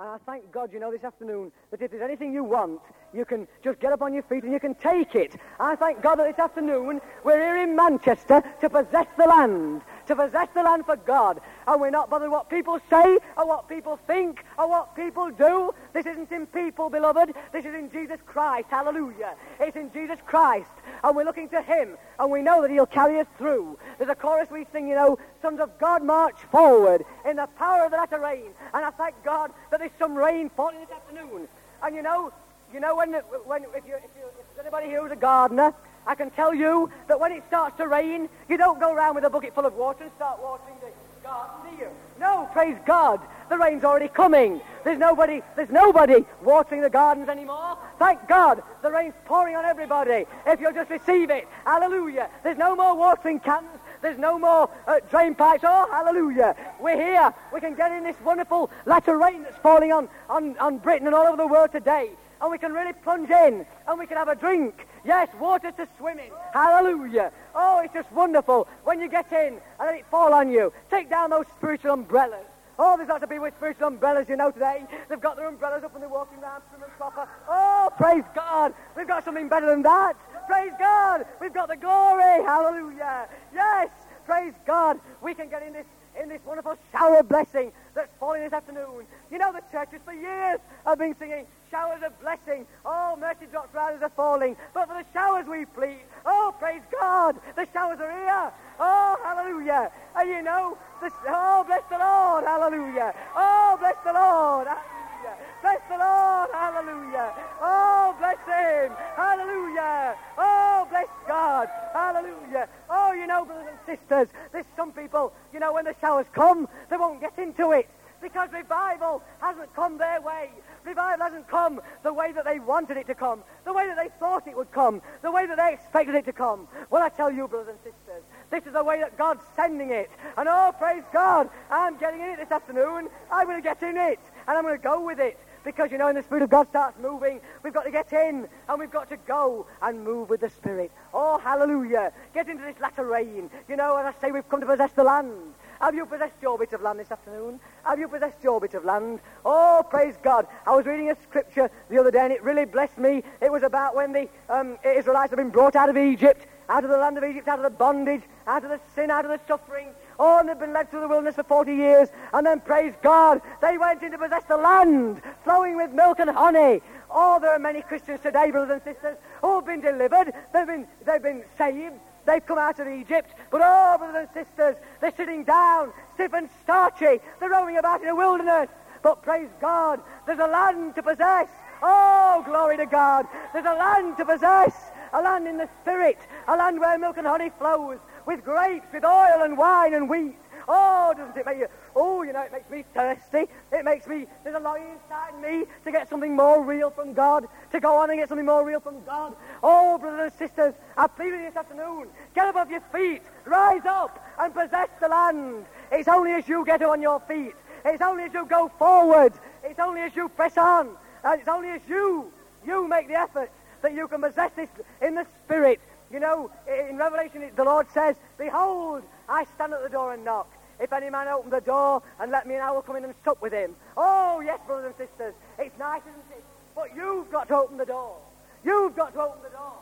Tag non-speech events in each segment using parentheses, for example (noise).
And I thank God, you know, this afternoon that if there's anything you want, you can just get up on your feet and you can take it. I thank God that this afternoon we're here in Manchester to possess the land, to possess the land for God. And we're not bothered what people say or what people think or what people do. This isn't in people, beloved. This is in Jesus Christ. Hallelujah. It's in Jesus Christ. And we're looking to him. And we know that he'll carry us through. There's a chorus we sing, you know, Sons of God march forward in the power of the latter rain. And I thank God that there's some rain falling this afternoon. And you know, you know when, when if, you, if, you, if there's anybody here who's a gardener, I can tell you that when it starts to rain, you don't go around with a bucket full of water and start watering the garden, do you? No, praise God. The rain's already coming. There's nobody, there's nobody watering the gardens anymore. Thank God. The rain's pouring on everybody. If you'll just receive it. Hallelujah. There's no more watering cans. There's no more uh, drain pipes. Oh, hallelujah. We're here. We can get in this wonderful latter rain that's falling on, on, on Britain and all over the world today. And we can really plunge in and we can have a drink. Yes, water to swim in. Hallelujah. Oh, it's just wonderful when you get in and let it fall on you. Take down those spiritual umbrellas. Oh, there's lots of people with spiritual umbrellas, you know, today. They've got their umbrellas up and they're walking around prim and proper. Oh, praise God. We've got something better than that. Praise God. We've got the glory. Hallelujah. Yes, praise God. We can get in this in this wonderful shower blessing that's falling this afternoon. You know, the churches for years have been singing showers of blessing. Oh, mercy drops right as are falling. But for the showers we plead. Oh, praise God. The showers are here. Oh, hallelujah. And you know, the, oh, bless the Lord. Hallelujah. Oh, bless the Lord. Hallelujah. Bless the Lord. Hallelujah. Oh, bless him. Hallelujah. Oh, bless God. Hallelujah. Oh, you know, brothers and sisters, there's some people, you know, when the showers come, they won't get into it because revival hasn't come their way. Revival hasn't come the way that they wanted it to come, the way that they thought it would come, the way that they expected it to come. Well, I tell you, brothers and sisters, this is the way that God's sending it. And oh, praise God, I'm getting in it this afternoon. I'm going to get in it, and I'm going to go with it. Because, you know, when the Spirit of God starts moving, we've got to get in and we've got to go and move with the Spirit. Oh, hallelujah. Get into this latter rain. You know, as I say, we've come to possess the land. Have you possessed your bit of land this afternoon? Have you possessed your bit of land? Oh, praise God. I was reading a scripture the other day and it really blessed me. It was about when the um, Israelites had been brought out of Egypt, out of the land of Egypt, out of the bondage, out of the sin, out of the suffering. Oh, and they've been led through the wilderness for 40 years. And then, praise God, they went in to possess the land flowing with milk and honey. Oh, there are many Christians today, brothers and sisters, who have been delivered. They've been, they've been saved. They've come out of Egypt. But oh, brothers and sisters, they're sitting down, stiff and starchy. They're roaming about in a wilderness. But praise God, there's a land to possess. Oh, glory to God. There's a land to possess. A land in the spirit. A land where milk and honey flows with grapes, with oil and wine and wheat. Oh, doesn't it make you, oh, you know, it makes me thirsty. It makes me, there's a longing inside me to get something more real from God, to go on and get something more real from God. Oh, brothers and sisters, I plead with you this afternoon, get off your feet, rise up and possess the land. It's only as you get on your feet, it's only as you go forward, it's only as you press on, and it's only as you, you make the effort that you can possess this in the Spirit. You know, in Revelation, the Lord says, Behold, I stand at the door and knock. If any man open the door and let me in, I will come in and sup with him. Oh, yes, brothers and sisters, it's nice, isn't it? But you've got to open the door. You've got to open the door.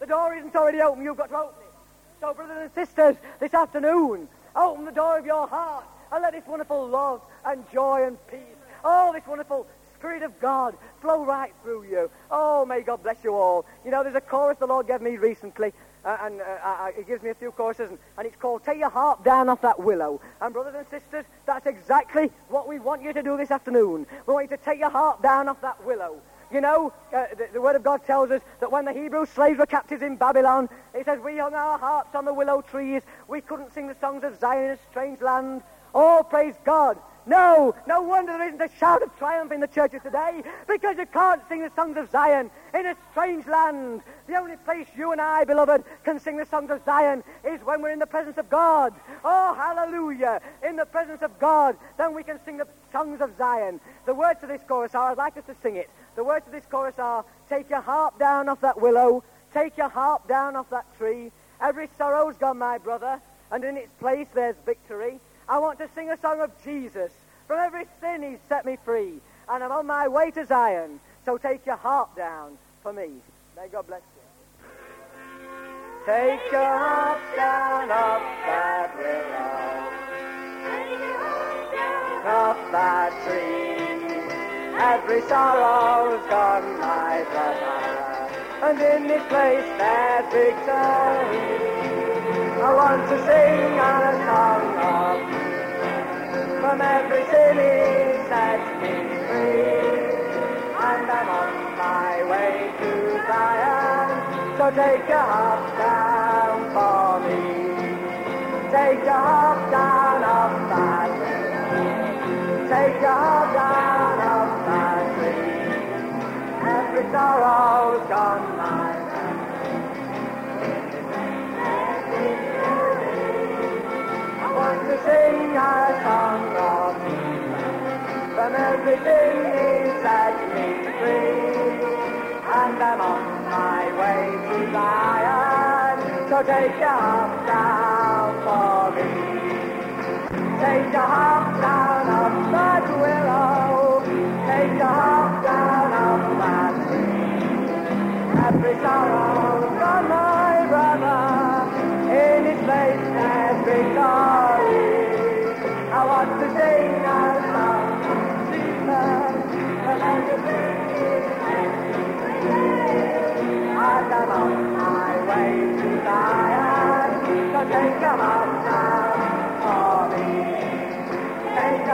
The door isn't already open, you've got to open it. So, brothers and sisters, this afternoon, open the door of your heart and let this wonderful love and joy and peace, oh, this wonderful Spirit of God flow right through you. Oh, may God bless you all. You know, there's a chorus the Lord gave me recently, uh, and uh, uh, gives me a few courses, and, and it's called Take Your Harp Down Off That Willow. And, brothers and sisters, that's exactly what we want you to do this afternoon. We want you to take your harp down off that willow. You know, uh, the, the, Word of God tells us that when the Hebrew slaves were captives in Babylon, it says, We hung our harps on the willow trees. We couldn't sing the songs of Zion in a strange land. Oh, praise God. No, no wonder there isn't a shout of triumph in the churches today because you can't sing the songs of Zion in a strange land. The only place you and I, beloved, can sing the songs of Zion is when we're in the presence of God. Oh, hallelujah. In the presence of God, then we can sing the songs of Zion. The words of this chorus are, I'd like us to sing it. The words of this chorus are, take your harp down off that willow, take your harp down off that tree. Every sorrow's gone, my brother, and in its place there's victory. I want to sing a song of Jesus. From every sin he's set me free. and I'm on my way to Zion. So take your heart down for me. May God bless you. Take your heart down off that willow, off that tree. Every sorrow's gone, my brother, and in this place there's victory. I want to sing a song of from every he sets me free, and I'm on my way to Zion. So take a hop down for me. Take a hop down off that tree. Take a hop down off that tree. Every sorrow's gone, my I sing a song of from everything he set me free. And I'm on my way to Zion. So take a hop down for me. Take a hop down off that willow. Take a hop down off that tree. Every sorrow Take a down for me. Take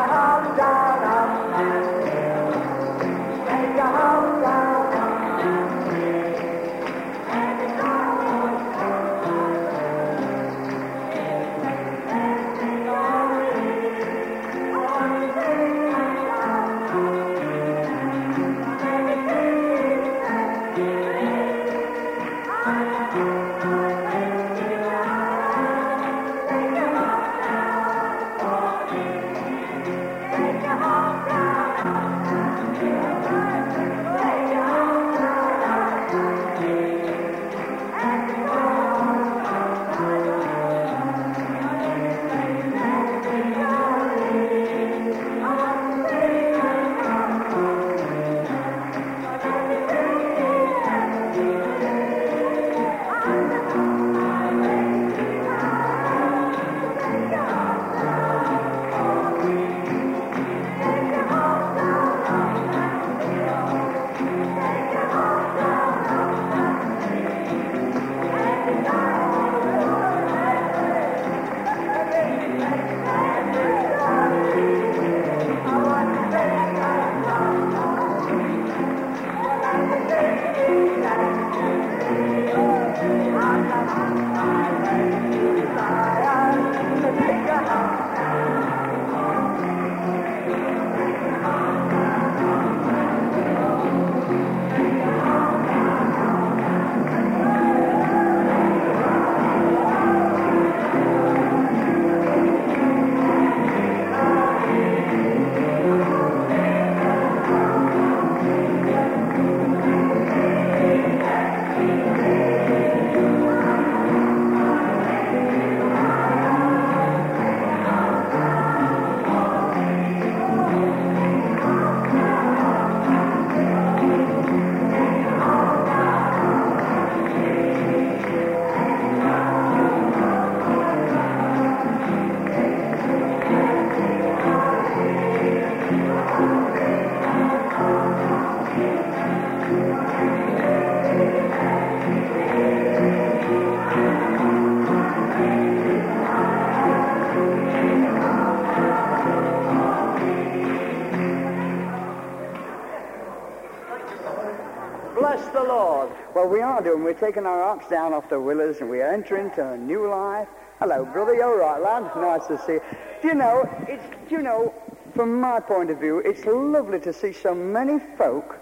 taking our ox down off the willows and we are entering into a new life. Hello, brother. You all right, lad? Nice to see you. Do you know, it's, do you know, from my point of view, it's lovely to see so many folk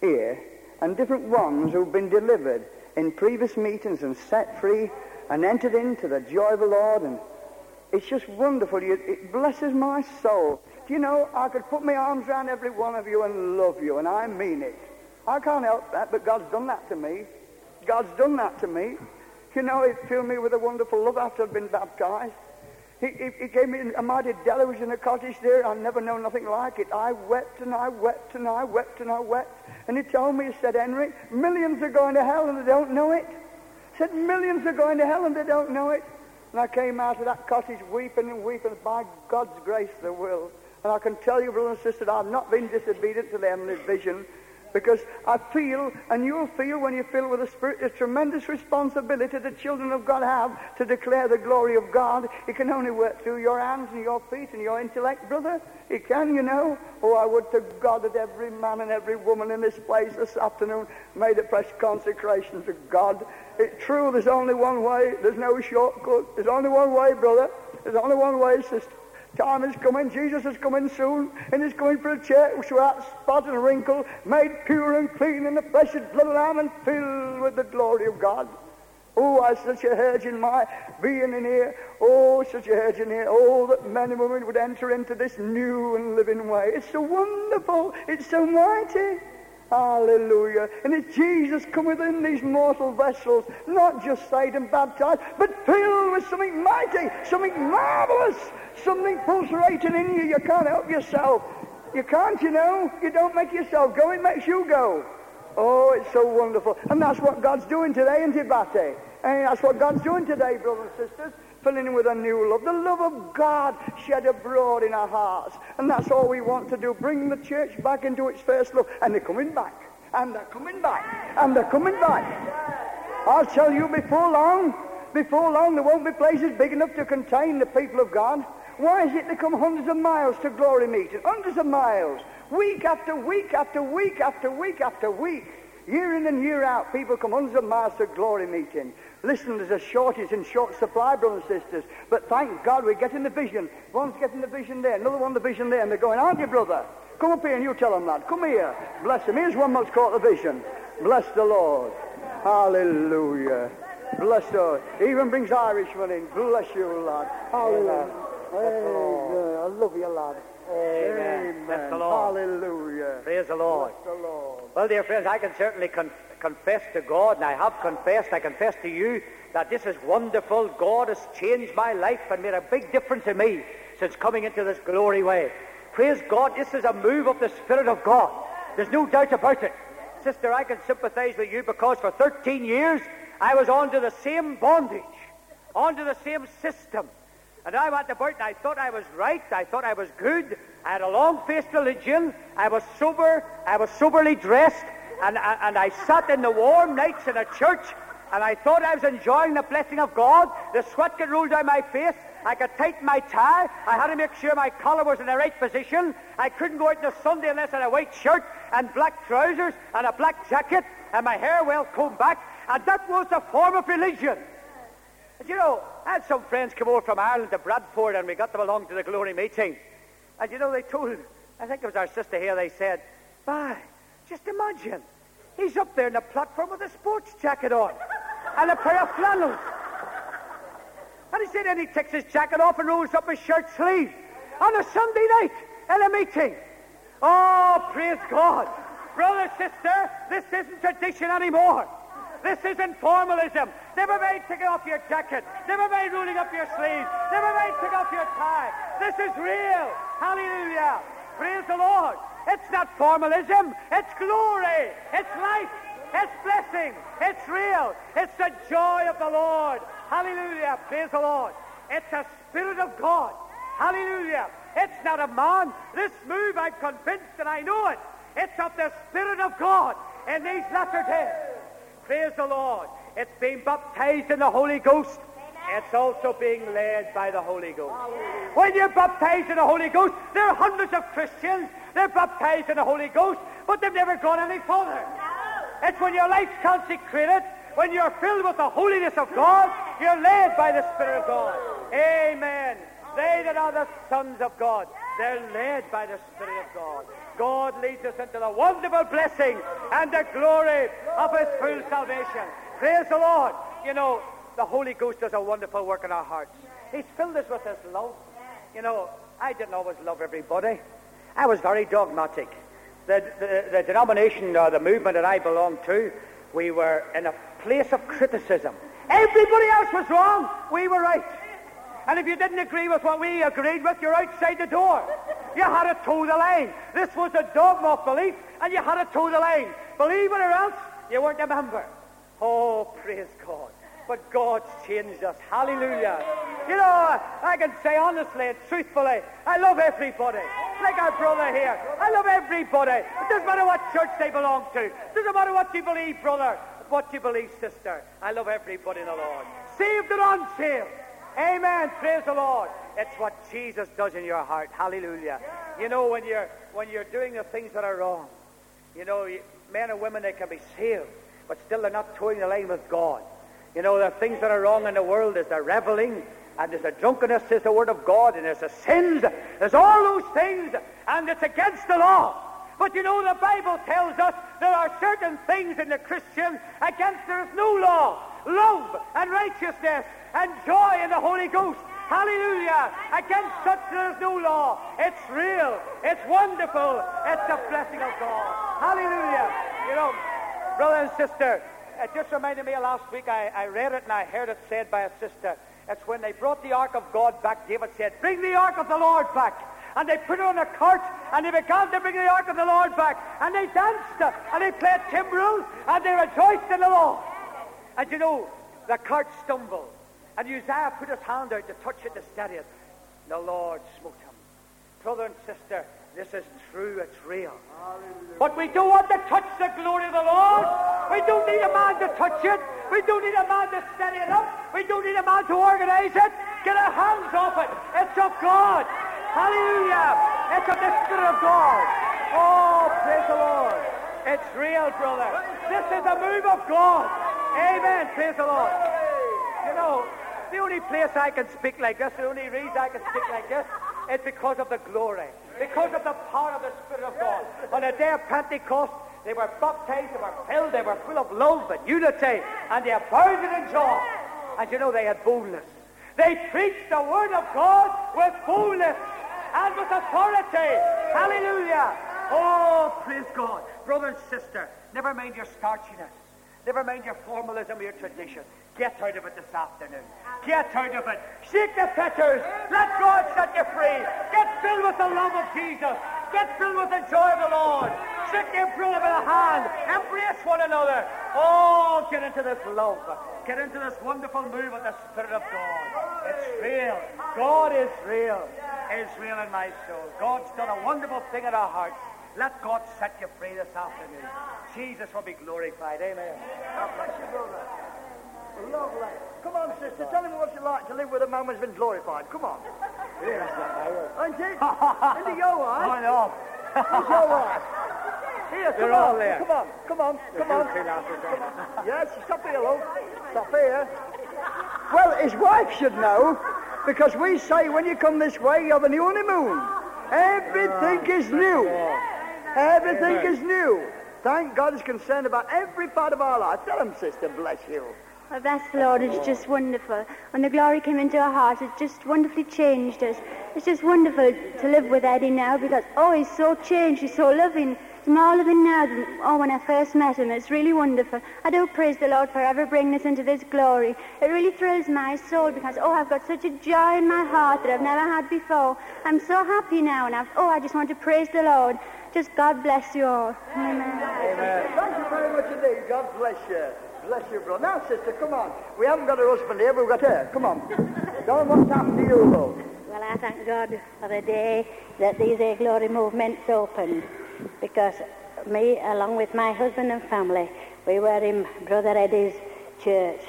here and different ones who've been delivered in previous meetings and set free and entered into the joy of the Lord. And it's just wonderful. It blesses my soul. Do you know, I could put my arms around every one of you and love you, and I mean it. I can't help that, but God's done that to me. God's done that to me. You know, He filled me with a wonderful love after I'd been baptized. He, he, he gave me a mighty deluge in a cottage there. I never known nothing like it. I wept and I wept and I wept and I wept. And he told me, he said, Henry, millions are going to hell and they don't know it. He said, millions are going to hell and they don't know it. And I came out of that cottage weeping and weeping. By God's grace, they will. And I can tell you, brother and sister, I've not been disobedient to the heavenly vision because I feel, and you'll feel when you fill with the Spirit, the tremendous responsibility the children of God have to declare the glory of God. It can only work through your hands and your feet and your intellect, brother. It can, you know. Oh, I would to God that every man and every woman in this place this afternoon made a fresh consecration to God. It's true, there's only one way. There's no shortcut. There's only one way, brother. There's only one way, sister. Time is coming, Jesus is coming soon, and he's coming for a church without spot and wrinkle, made pure and clean in the precious blood of Lamb and filled with the glory of God. Oh, I such a urge in my being in here. Oh, such a urge in here. Oh, that men and women would enter into this new and living way. It's so wonderful. It's so mighty. Hallelujah. And it's Jesus come within these mortal vessels, not just saved and baptized, but filled with something mighty, something marvelous, something pulsating in you. You can't help yourself. You can't, you know. You don't make yourself go, it makes you go. Oh, it's so wonderful. And that's what God's doing today, isn't? And that's what God's doing today, brothers and sisters. Filling with a new love. The love of God shed abroad in our hearts. And that's all we want to do. Bring the church back into its first love. And they're coming back. And they're coming back. And they're coming back. I'll tell you before long, before long, there won't be places big enough to contain the people of God. Why is it they come hundreds of miles to glory meeting? Hundreds of miles. Week after week after week after week after week. Year in and year out, people come hundreds of miles to glory meeting. Listen, there's a shortage in short supply, brothers and sisters. But thank God we're getting the vision. One's getting the vision there, another one the vision there, and they're going, aren't you, brother? Come up here and you tell them that. Come here. Bless him. Here's one that's caught the vision. Bless the Lord. Hallelujah. Bless the Lord. Even brings Irishmen in. Bless you, lad. Hallelujah. Amen. I love you, lad. Amen. Bless the Lord. Hallelujah. Praise the Lord. Bless the Lord. Well, dear friends, I can certainly con- confess to God, and I have confessed, I confess to you, that this is wonderful. God has changed my life and made a big difference in me since coming into this glory way. Praise God, this is a move of the Spirit of God. There's no doubt about it. Sister, I can sympathize with you because for 13 years I was under the same bondage, under the same system. And I went about and I thought I was right, I thought I was good, I had a long-faced religion, I was sober, I was soberly dressed, and, and, I sat in the warm nights in a church, and I thought I was enjoying the blessing of God. The sweat could roll down my face. I could tighten my tie. I had to make sure my collar was in the right position. I couldn't go out on a Sunday unless I had a white shirt and black trousers and a black jacket and my hair well combed back. And that was the form of religion. You know, I had some friends come over from Ireland to Bradford and we got them along to the glory meeting. And you know, they told, I think it was our sister here, they said, Bye, just imagine. He's up there on the platform with a sports jacket on and a pair of flannels. And he said, and he takes his jacket off and rolls up his shirt sleeve on a Sunday night in a meeting. Oh, praise God. Brother, sister, this isn't tradition anymore. This isn't formalism. Never mind taking off your jacket. Never mind rolling up your sleeves. Never mind taking off your tie. This is real. Hallelujah. Praise the Lord. It's not formalism. It's glory. It's life. It's blessing. It's real. It's the joy of the Lord. Hallelujah. Praise the Lord. It's the Spirit of God. Hallelujah. It's not a man. This move, I'm convinced and I know it. It's of the Spirit of God in these latter days. Praise the Lord. It's being baptized in the Holy Ghost. It's also being led by the Holy Ghost. When you're baptized in the Holy Ghost, there are hundreds of Christians. They're baptized in the Holy Ghost, but they've never gone any further. It's when your life's consecrated, when you're filled with the holiness of God, you're led by the Spirit of God. Amen. They that are the sons of God, they're led by the Spirit of God. God leads us into the wonderful blessing and the glory of His full salvation. Praise the Lord. You know, the Holy Ghost does a wonderful work in our hearts. He's filled us with His love. You know, I didn't always love everybody. I was very dogmatic. The, the, the denomination or the movement that I belonged to, we were in a place of criticism. Everybody else was wrong. We were right. And if you didn't agree with what we agreed with, you're outside the door. You had to toe the line. This was a dogma of belief, and you had to toe the line. Believe it or else, you weren't a member. Oh, praise God. But God's changed us. Hallelujah. You know, I can say honestly and truthfully, I love everybody. Like our brother here. I love everybody. It doesn't matter what church they belong to. It doesn't matter what you believe, brother, what you believe, sister. I love everybody in the Lord. Saved and unsaved. Amen. Praise the Lord. It's what Jesus does in your heart. Hallelujah. You know, when you're when you're doing the things that are wrong, you know, men and women they can be saved, but still they're not toeing the line with God. You know, there are things that are wrong in the world. There's the reveling, and there's the drunkenness, says the word of God, and there's the sins. There's all those things, and it's against the law. But you know, the Bible tells us there are certain things in the Christian against there is no law. Love and righteousness and joy in the Holy Ghost. Hallelujah. Against such there is no law. It's real. It's wonderful. It's the blessing of God. Hallelujah. You know, brother and sister, it just reminded me last week. I, I read it and I heard it said by a sister. It's when they brought the Ark of God back, David said, Bring the Ark of the Lord back. And they put it on a cart and they began to bring the Ark of the Lord back. And they danced and they played timbrels and they rejoiced in the Lord. And you know, the cart stumbled. And Uzziah put his hand out to touch it to steady it. The Lord smote him. Brother and sister, this is true, it's real. Hallelujah. But we don't want to touch the glory of the Lord. We don't need a man to touch it. We don't need a man to steady it up. We don't need a man to organize it. Get our hands off it. It's of God. Hallelujah. It's of the Spirit of God. Oh, praise the Lord. It's real, brother. This is a move of God. Amen. Praise the Lord. You know, the only place I can speak like this, the only reason I can speak like this, is because of the glory, because of the power of the Spirit of God. On the day of Pentecost, they were baptized, they were filled, they were full of love and unity, and they abounded in joy. And you know, they had boldness. They preached the word of God with boldness and with authority. Hallelujah. Oh, praise God. Brother and sister, never mind your starchiness. Never mind your formalism or your tradition. Get out of it this afternoon. Get out of it. Shake the fetters. Let God set you free. Get filled with the love of Jesus. Get filled with the joy of the Lord. Shake the brother by the hand. Embrace one another. Oh, get into this love. Get into this wonderful move of the Spirit of God. It's real. God is real. It's real in my soul. God's done a wonderful thing in our hearts. Let God set you free this afternoon. Jesus will be glorified. Amen. God bless you, brother. Lovely. Come on, sister. Tell him what you like to live with a man who's been glorified. Come on. Ain't it? Into your wife. I know. Into your wife. Here, come You're on. all there. Come on. Come on. Come on. Yes, stop here, love. Stop here. Well, his wife should know, because we say when you come this way, you have a new honeymoon. Everything is new. Everything is new. Thank God he's concerned about every part of our life. Tell him, sister, bless you. Oh, that's the Lord. It's just wonderful. When the glory came into our hearts, it just wonderfully changed us. It's just wonderful to live with Eddie now because, oh, he's so changed. He's so loving. He's more loving now than, oh, when I first met him. It's really wonderful. I do praise the Lord for ever bringing us into this glory. It really thrills my soul because, oh, I've got such a joy in my heart that I've never had before. I'm so happy now and I've, oh, I just want to praise the Lord. Just God bless you all. Amen. Thank you very much indeed. God bless you. Bless you, brother. Now, sister, come on. We haven't got a husband here, but we've got her. Come on. (laughs) Them what's happened to you, love. Well, I thank God for the day that these glory movements opened because me, along with my husband and family, we were in Brother Eddie's church.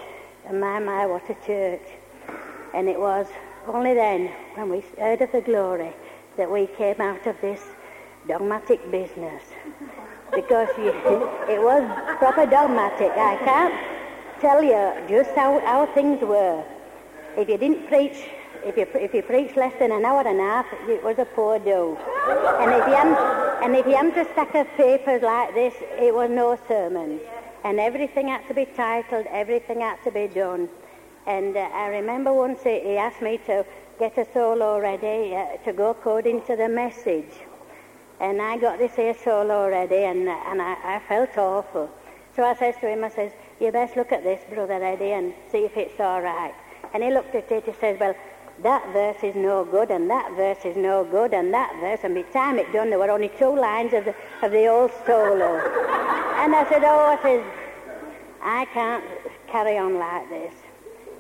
And my, my, what a church. And it was only then, when we heard of the glory, that we came out of this dogmatic business. Because you, (laughs) it was proper dogmatic. I can't tell you just how, how things were. If you didn't preach, if you, if you preached less than an hour and a half, it was a poor do. And if you hadn't, and if you hadn't a stack of papers like this, it was no sermon. And everything had to be titled, everything had to be done. And uh, I remember once he, asked me to get a solo ready uh, to go according to the message. And I got this here solo already, and, and I, I felt awful. So I says to him, I says, you best look at this, Brother Eddie, and see if it's all right. And he looked at it, he says, well, that verse is no good, and that verse is no good, and that verse. And by the time it done, there were only two lines of the, of the old solo. (laughs) and I said, oh, I said, I can't carry on like this.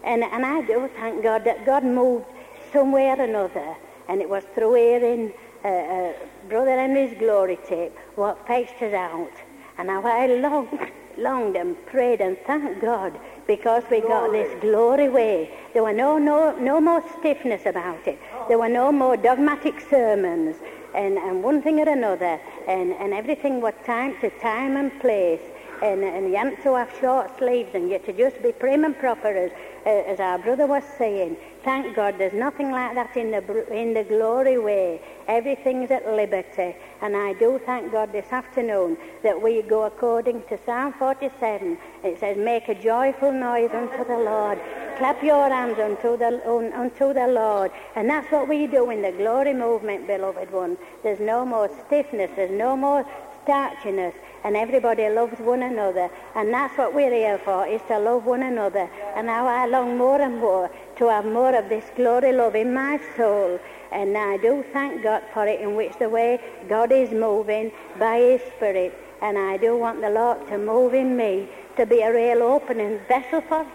And, and I do thank God that God moved somewhere or another, and it was through hearing uh, uh, Brother Henry's glory tape what fetched us out. And how I longed, (laughs) longed and prayed and thanked God because we got this glory way. There were no, no, no more stiffness about it. There were no more dogmatic sermons and, and one thing or another. And, and everything was time to time and place. And, and you hadn't to have short sleeves and you had to just be prim and proper as, as our brother was saying. Thank God there's nothing like that in the, in the glory way. Everything's at liberty. And I do thank God this afternoon that we go according to Psalm 47. It says, Make a joyful noise unto the Lord. Clap your hands unto the, un, unto the Lord. And that's what we do in the glory movement, beloved ones. There's no more stiffness. There's no more starchiness and everybody loves one another. And that's what we're here for, is to love one another. And now I long more and more to have more of this glory love in my soul. And I do thank God for it, in which the way God is moving by His Spirit. And I do want the Lord to move in me to be a real opening vessel for,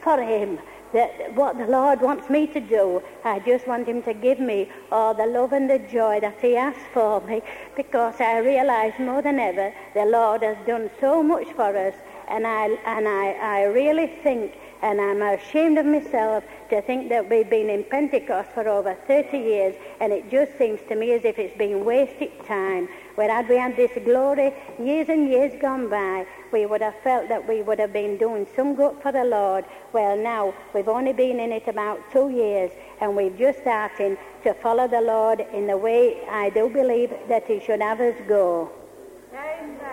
for Him. That what the Lord wants me to do, I just want Him to give me all the love and the joy that He has for me. Because I realize more than ever the Lord has done so much for us. And I, and I, I really think and I'm ashamed of myself to think that we've been in Pentecost for over 30 years, and it just seems to me as if it's been wasted time. Where had we had this glory years and years gone by, we would have felt that we would have been doing some good for the Lord. Well, now we've only been in it about two years, and we've just starting to follow the Lord in the way I do believe that He should have us go. Amen.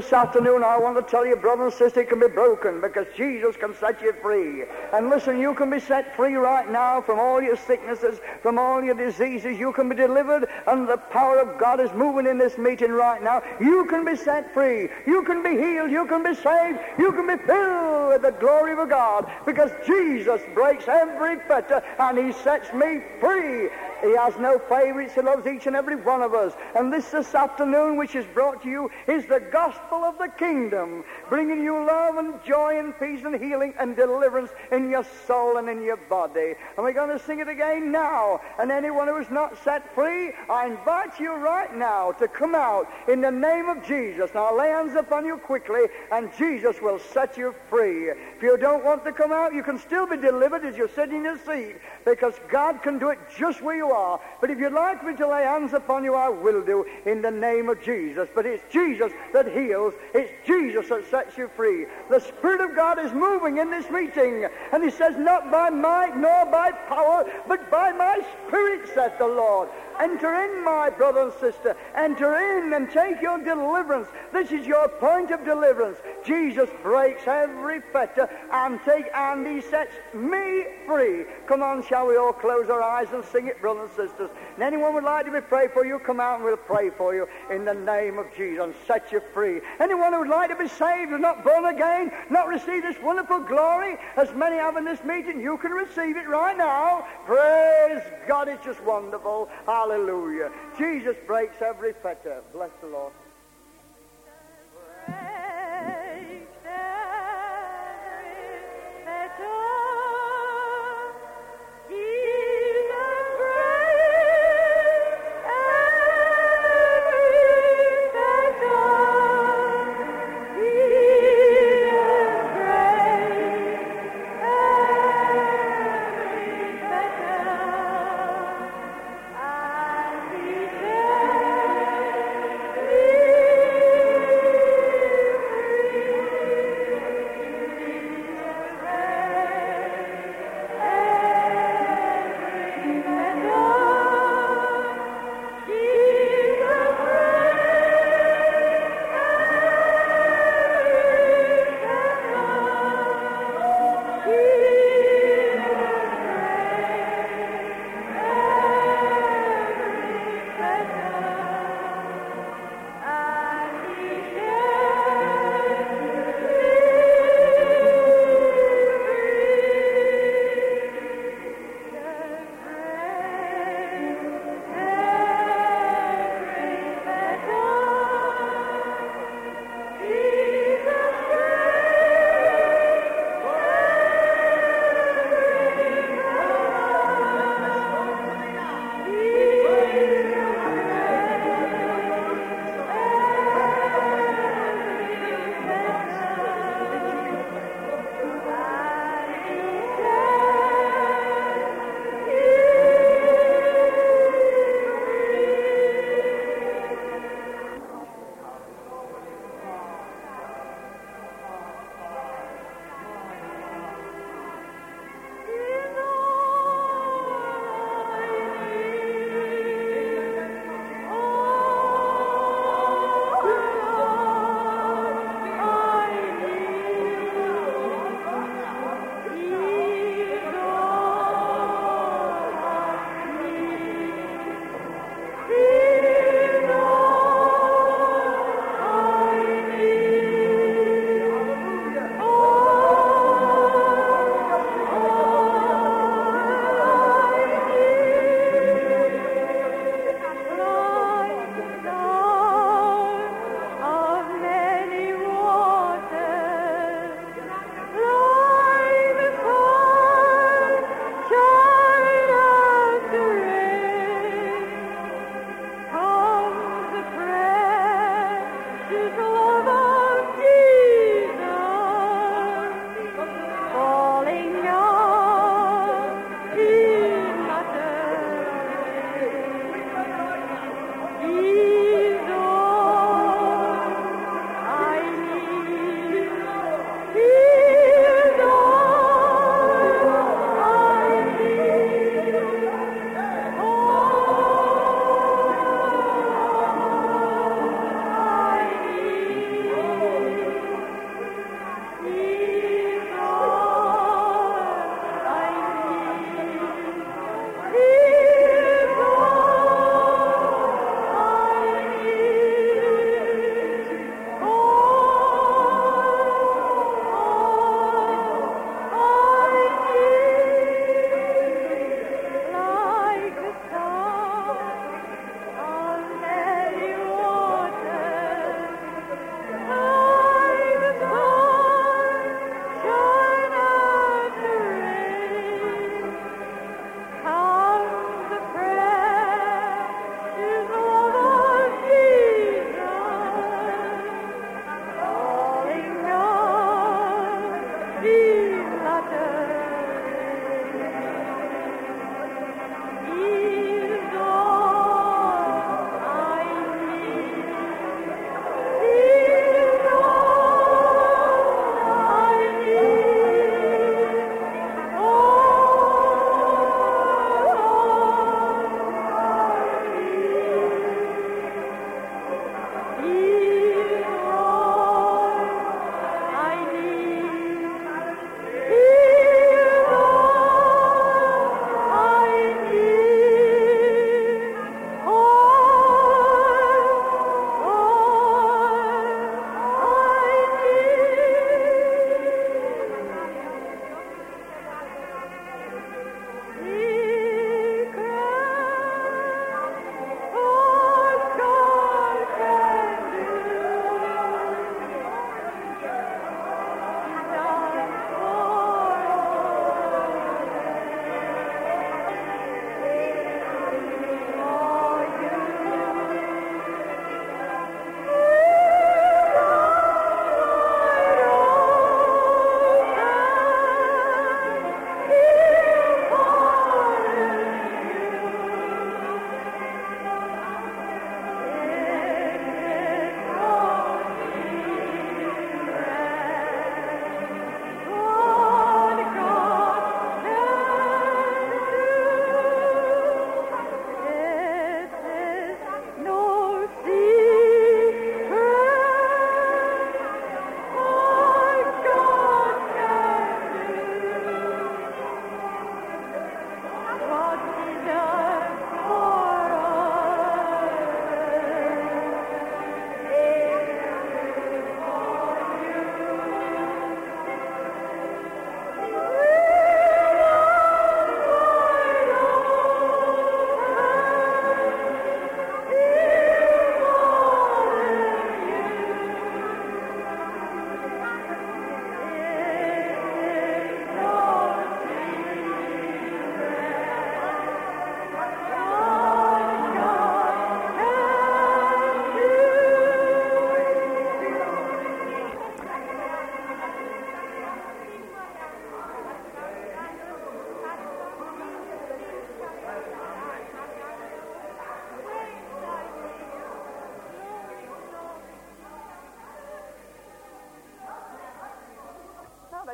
This afternoon. I want to tell you, brother and sister, it can be broken because Jesus can set you free. And listen, you can be set free right now from all your sicknesses, from all your diseases. You can be delivered, and the power of God is moving in this meeting right now. You can be set free. You can be healed. You can be saved. You can be filled with the glory of God because Jesus breaks every fetter and He sets me free. He has no favorites. He loves each and every one of us. And this this afternoon, which is brought to you, is the gospel of the kingdom, bringing you love and joy and peace and healing and deliverance in your soul and in your body. And we're going to sing it again now. And anyone who is not set free, I invite you right now to come out in the name of Jesus. Now lay hands upon you quickly, and Jesus will set you free. If you don't want to come out, you can still be delivered as you're sitting in your seat, because God can do it just where you are. But if you'd like me to lay hands upon you, I will do in the name of Jesus. But it's Jesus that heals. It's Jesus that sets you free. The Spirit of God is moving in this meeting. And He says, not by might nor by power, but by my Spirit, saith the Lord. Enter in, my brother and sister. Enter in and take your deliverance. This is your point of deliverance. Jesus breaks every fetter and take and he sets me free. Come on, shall we all close our eyes and sing it, brothers and sisters? And anyone would like to be prayed for you, come out and we'll pray for you in the name of Jesus and set you free. Anyone who would like to be saved and not born again, not receive this wonderful glory, as many have in this meeting, you can receive it right now. Praise God, it's just wonderful. Hallelujah. Jesus breaks every fetter. Bless the Lord.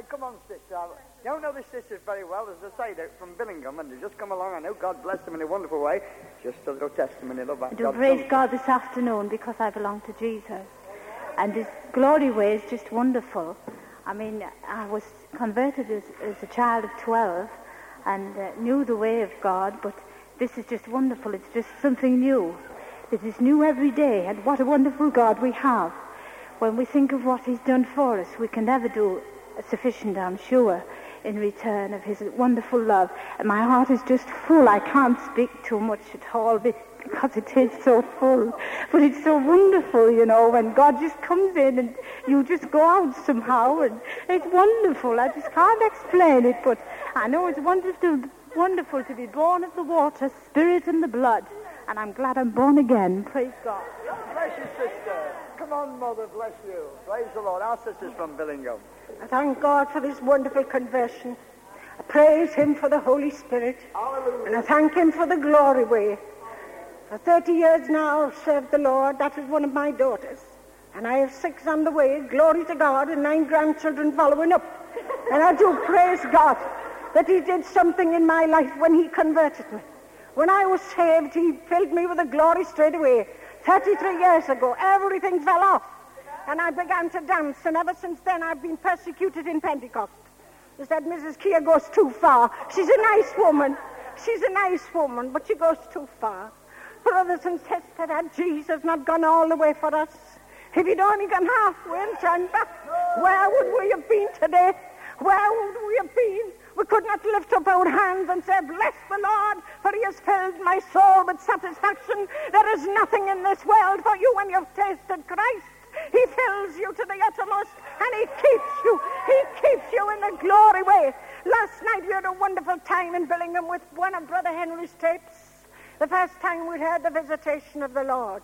Come on, sister. You don't know the sisters very well, as I say, they're from Billingham, and they just come along. I know God bless them in a wonderful way. Just a little testimony, love. I do praise God this afternoon because I belong to Jesus. And this glory way is just wonderful. I mean, I was converted as, as a child of 12 and uh, knew the way of God, but this is just wonderful. It's just something new. It is new every day, and what a wonderful God we have. When we think of what He's done for us, we can never do sufficient, I'm sure, in return of His wonderful love. And my heart is just full. I can't speak too much at all because it is so full. But it's so wonderful, you know, when God just comes in and you just go out somehow. And it's wonderful. I just can't explain it, but I know it's wonderful, wonderful to be born of the water, spirit, and the blood and I'm glad I'm born again. Praise God. Bless you, sister. Come on, mother, bless you. Praise the Lord. Our sister's from Billingham. I thank God for this wonderful conversion. I praise Him for the Holy Spirit. Hallelujah. And I thank Him for the glory way. For 30 years now, I've served the Lord. That is one of my daughters. And I have six on the way. Glory to God, and nine grandchildren following up. and I do praise God that He did something in my life when He converted me. When I was saved, he filled me with the glory straight away. 33 years ago, everything fell off. And I began to dance, and ever since then I've been persecuted in Pentecost. They said Mrs. Kia goes too far. She's a nice woman. She's a nice woman, but she goes too far. Brothers and sisters, had Jesus not gone all the way for us? If he'd only gone halfway and turned back, where would we have been today? Where would we have been? We could not lift up our hands and say, Bless the Lord, for he has filled my soul with satisfaction. There is nothing in this world for you when you've tasted Christ. He fills you to the uttermost and he keeps you. He keeps you in the glory way. Last night we had a wonderful time in Billingham with one of Brother Henry's tapes. The first time we'd heard the visitation of the Lord.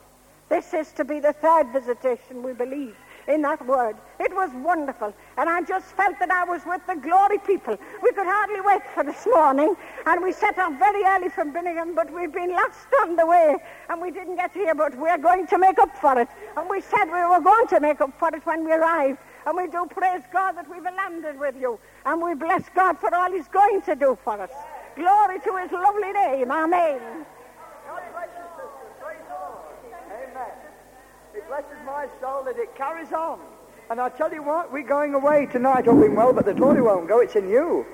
This is to be the third visitation, we believe in that word. It was wonderful. And I just felt that I was with the glory people. We could hardly wait for this morning. And we set off very early from Billingham, but we've been lost on the way. And we didn't get here, but we're going to make up for it. And we said we were going to make up for it when we arrived. And we do praise God that we've landed with you. And we bless God for all he's going to do for us. Glory to his lovely name. Amen. God bless you, sister. Praise the Lord. Amen. It blesses my soul that it carries on. And I tell you what, we're going away tonight, hoping well, but the glory won't go. It's in you.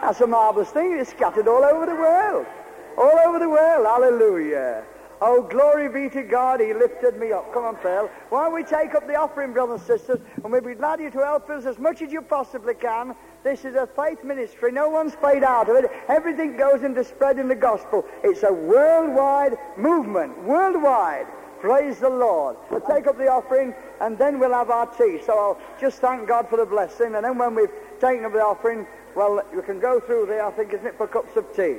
That's a marvelous thing. It's scattered all over the world. All over the world. Hallelujah. Oh, glory be to God. He lifted me up. Come on, Phil. Why don't we take up the offering, brothers and sisters, and we'll be glad you to help us as much as you possibly can. This is a faith ministry. No one's paid out of it. Everything goes into spreading the gospel. It's a worldwide movement. Worldwide. Praise the Lord. (laughs) We'll take up the offering and then we'll have our tea. So I'll just thank God for the blessing. And then when we've taken up the offering, well, you can go through there, I think, isn't it, for cups of tea.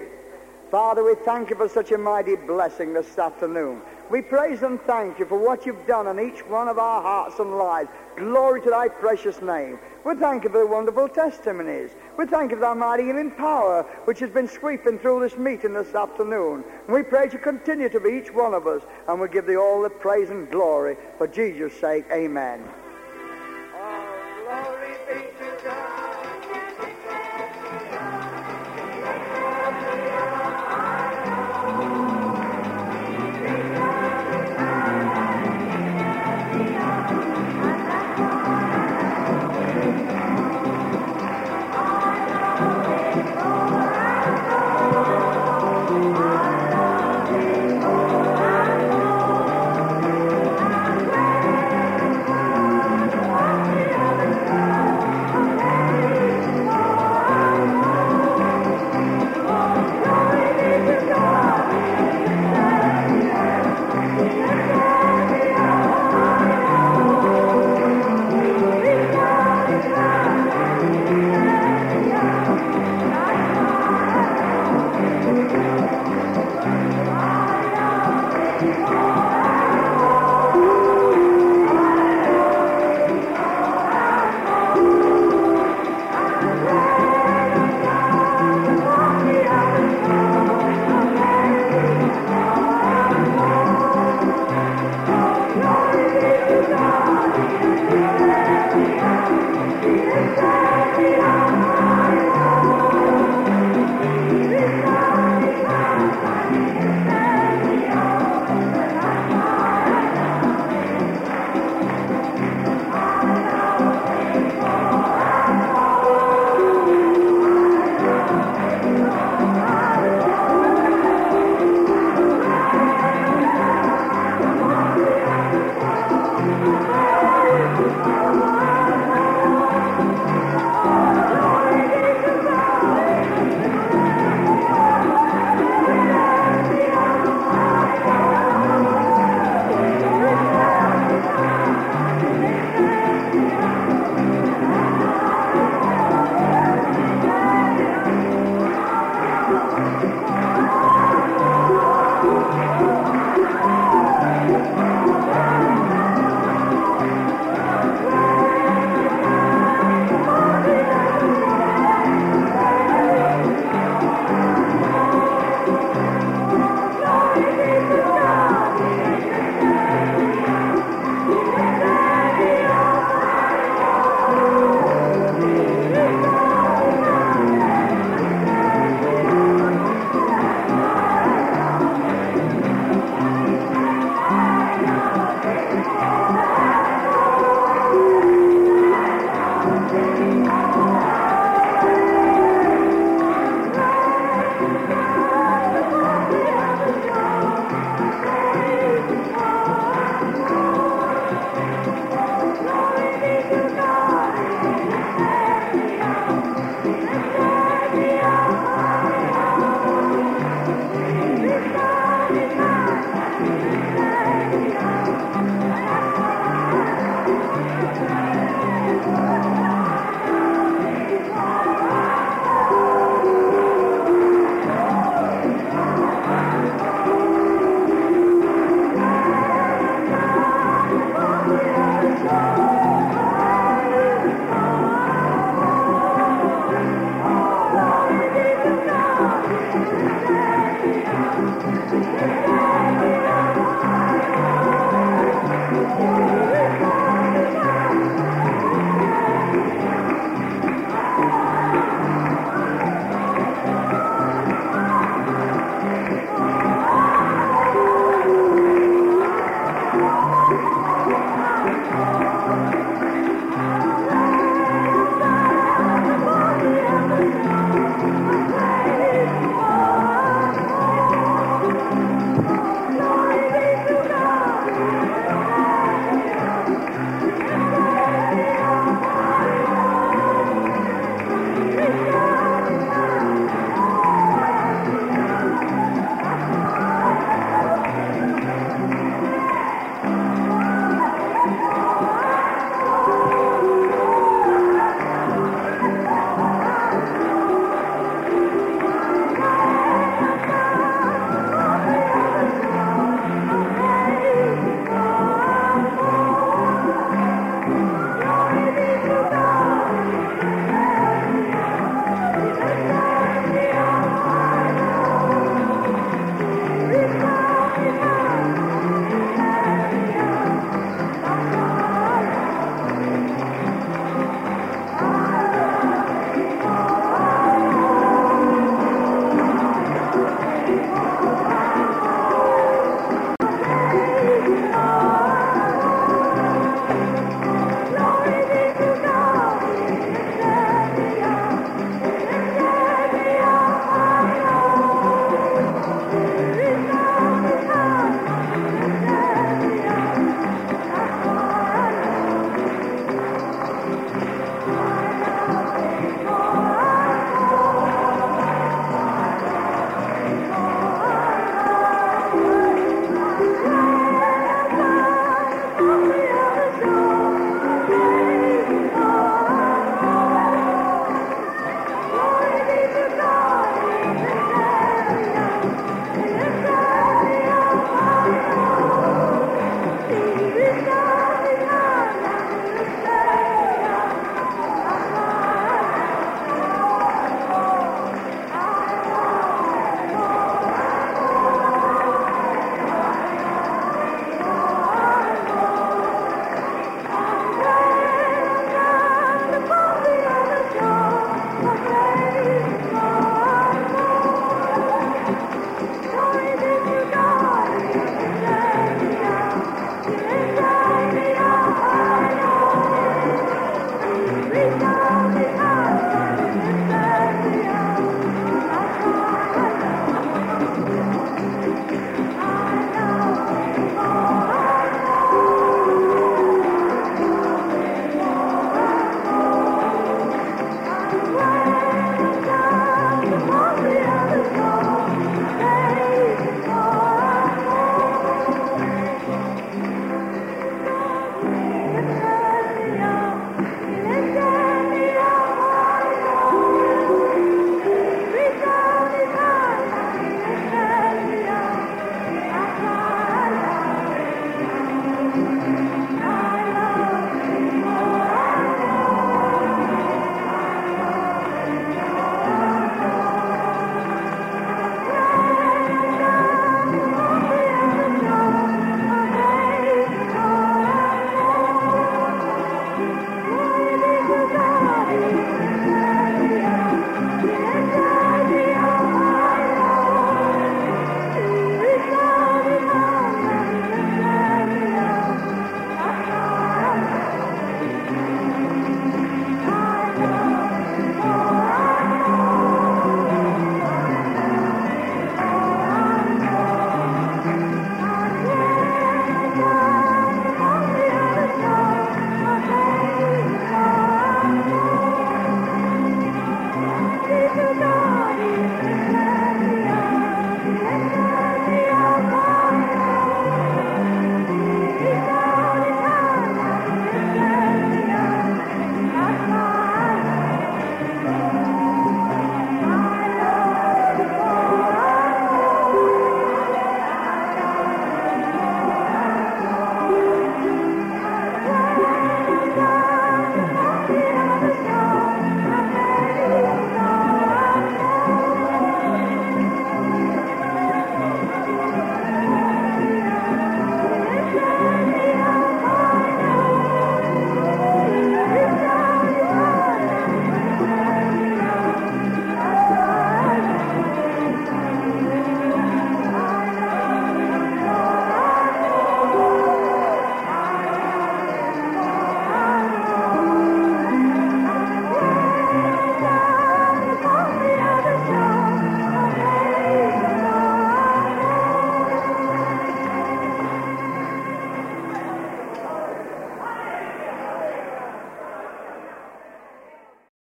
Father, we thank you for such a mighty blessing this afternoon. We praise and thank you for what you've done in each one of our hearts and lives. Glory to thy precious name. We thank you for the wonderful testimonies. We thank you for thy mighty healing power which has been sweeping through this meeting this afternoon. And we pray to continue to be each one of us, and we give thee all the praise and glory for Jesus' sake. Amen.